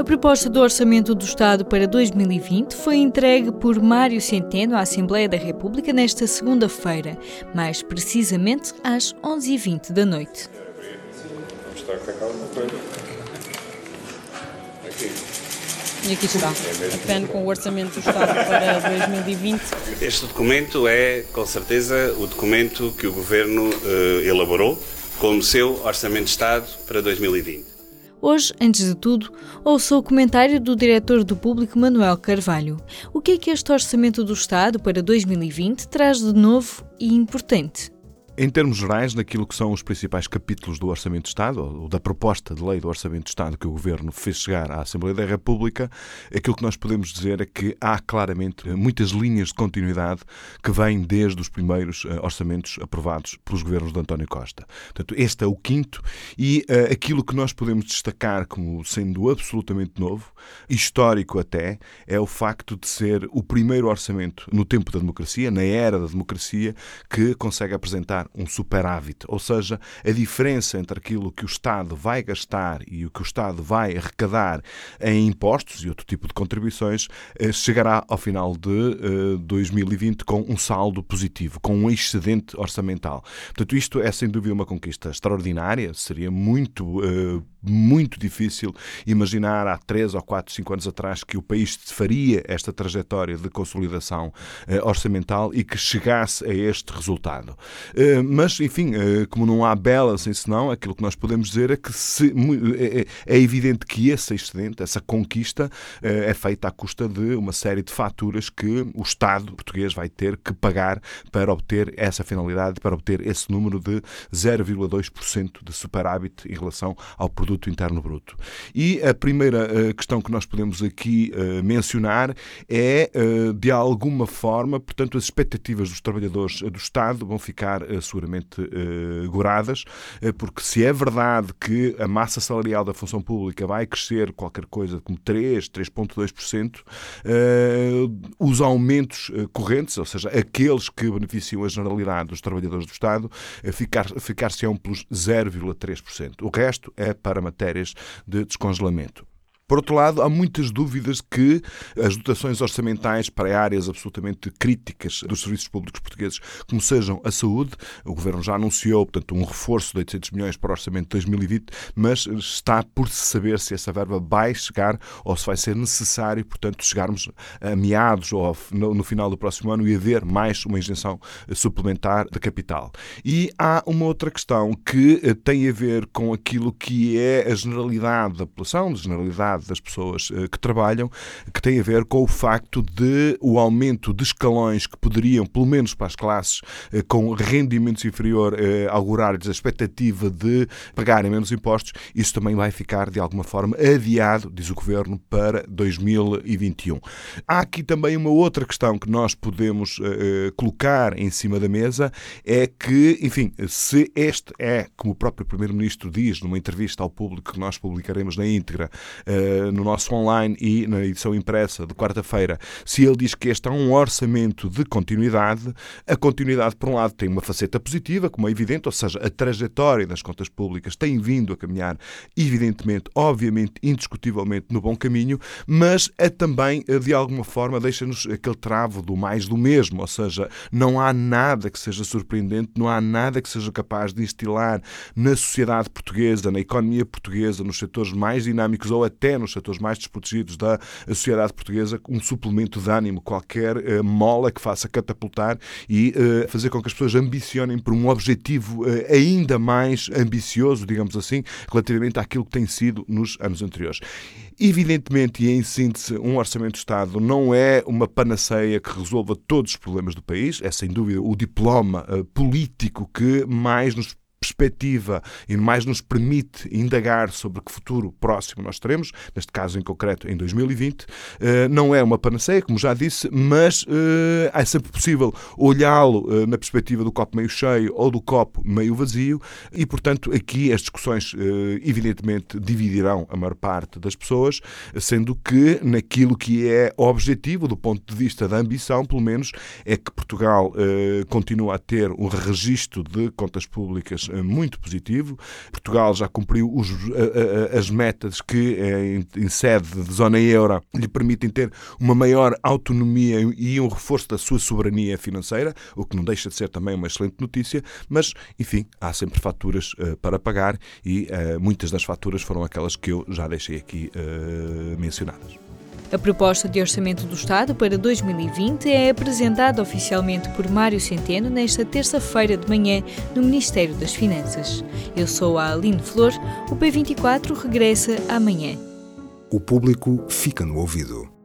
A proposta do Orçamento do Estado para 2020 foi entregue por Mário Centeno à Assembleia da República nesta segunda-feira, mais precisamente às 11h20 da noite. Alguma coisa. Aqui. E aqui está, a PEN com o Orçamento do Estado para 2020. Este documento é, com certeza, o documento que o Governo eh, elaborou como seu Orçamento de Estado para 2020. Hoje, antes de tudo, ouça o comentário do diretor do Público Manuel Carvalho. O que é que este Orçamento do Estado para 2020 traz de novo e importante? Em termos gerais, naquilo que são os principais capítulos do Orçamento de Estado, ou da proposta de lei do Orçamento de Estado que o Governo fez chegar à Assembleia da República, aquilo que nós podemos dizer é que há claramente muitas linhas de continuidade que vêm desde os primeiros uh, orçamentos aprovados pelos governos de António Costa. Portanto, este é o quinto e uh, aquilo que nós podemos destacar como sendo absolutamente novo, histórico até, é o facto de ser o primeiro orçamento no tempo da democracia, na era da democracia, que consegue apresentar um superávit, ou seja, a diferença entre aquilo que o Estado vai gastar e o que o Estado vai arrecadar em impostos e outro tipo de contribuições eh, chegará ao final de 2020 eh, com um saldo positivo, com um excedente orçamental. Portanto, isto é sem dúvida uma conquista extraordinária, seria muito eh, muito difícil imaginar há três ou quatro, cinco anos atrás que o país faria esta trajetória de consolidação eh, orçamental e que chegasse a este resultado. Eh, mas, enfim, eh, como não há bela sem senão, aquilo que nós podemos dizer é que se, é, é, é evidente que esse excedente, essa conquista, é feita à custa de uma série de faturas que o Estado português vai ter que pagar para obter essa finalidade, para obter esse número de 0,2% de superávit em relação ao produto produto interno bruto. E a primeira uh, questão que nós podemos aqui uh, mencionar é, uh, de alguma forma, portanto, as expectativas dos trabalhadores do Estado vão ficar seguramente goradas, porque se é verdade que a massa salarial da função pública vai crescer qualquer coisa como 3, 3,2%, os aumentos correntes, ou seja, aqueles que beneficiam a generalidade dos trabalhadores do Estado, ficar-se-ão ficar pelos 0,3%. O resto é para matérias de descongelamento. Por outro lado, há muitas dúvidas que as dotações orçamentais para áreas absolutamente críticas dos serviços públicos portugueses, como sejam a saúde, o Governo já anunciou, portanto, um reforço de 800 milhões para o orçamento de 2020, mas está por se saber se essa verba vai chegar ou se vai ser necessário, portanto, chegarmos a meados ou no final do próximo ano e haver mais uma injeção suplementar de capital. E há uma outra questão que eh, tem a ver com aquilo que é a generalidade da população, a generalidade das pessoas eh, que trabalham, que tem a ver com o facto de o aumento de escalões que poderiam, pelo menos para as classes eh, com rendimentos inferior, eh, augurar-lhes a expectativa de pagarem menos impostos, isso também vai ficar, de alguma forma, adiado, diz o Governo, para 2021. Há aqui também uma outra questão que nós podemos colocar em cima da mesa, é que, enfim, se este é, como o próprio Primeiro-Ministro diz numa entrevista ao público que nós publicaremos na íntegra, no nosso online e na edição impressa de quarta-feira, se ele diz que este é um orçamento de continuidade, a continuidade, por um lado, tem uma faceta positiva, como é evidente, ou seja, a trajetória das contas públicas tem vindo a caminhar, evidentemente, obviamente, indiscutivelmente no bom caminho, mas é também, eh, de alguma forma, deixa-nos aquele travo do mais do mesmo, ou seja, não há nada que seja surpreendente, não há nada que seja capaz de instilar na sociedade portuguesa, na economia portuguesa, nos setores mais dinâmicos ou até nos setores mais desprotegidos da sociedade portuguesa um suplemento de ânimo, qualquer uh, mola que faça catapultar e uh, fazer com que as pessoas ambicionem por um objetivo uh, ainda mais ambicioso, digamos assim, relativamente àquilo que tem sido nos anos anteriores. Evidentemente, e em síntese, um orçamento de Estado não é uma panaceia que resolva todos os problemas do país, é sem dúvida o diploma político que mais nos perspectiva e mais nos permite indagar sobre que futuro próximo nós teremos, neste caso em concreto em 2020. Eh, não é uma panaceia, como já disse, mas eh, é sempre possível olhá-lo eh, na perspectiva do copo meio cheio ou do copo meio vazio e, portanto, aqui as discussões evidentemente dividirão a maior parte das pessoas, sendo que naquilo que é objetivo do ponto de vista da ambição, pelo menos, é que Portugal continua a ter um registro de contas públicas muito positivo. Portugal já cumpriu os, as metas que, em sede de zona euro, lhe permitem ter uma maior autonomia e um reforço da sua soberania financeira, o que não deixa de ser também uma excelente notícia, mas, enfim, há sempre faturas para pagar e muitas das faturas foram aquelas que eu já deixei aqui mencionadas. A proposta de orçamento do Estado para 2020 é apresentada oficialmente por Mário Centeno nesta terça-feira de manhã no Ministério das Finanças. Eu sou a Aline Flor, o P24 regressa amanhã. O público fica no ouvido.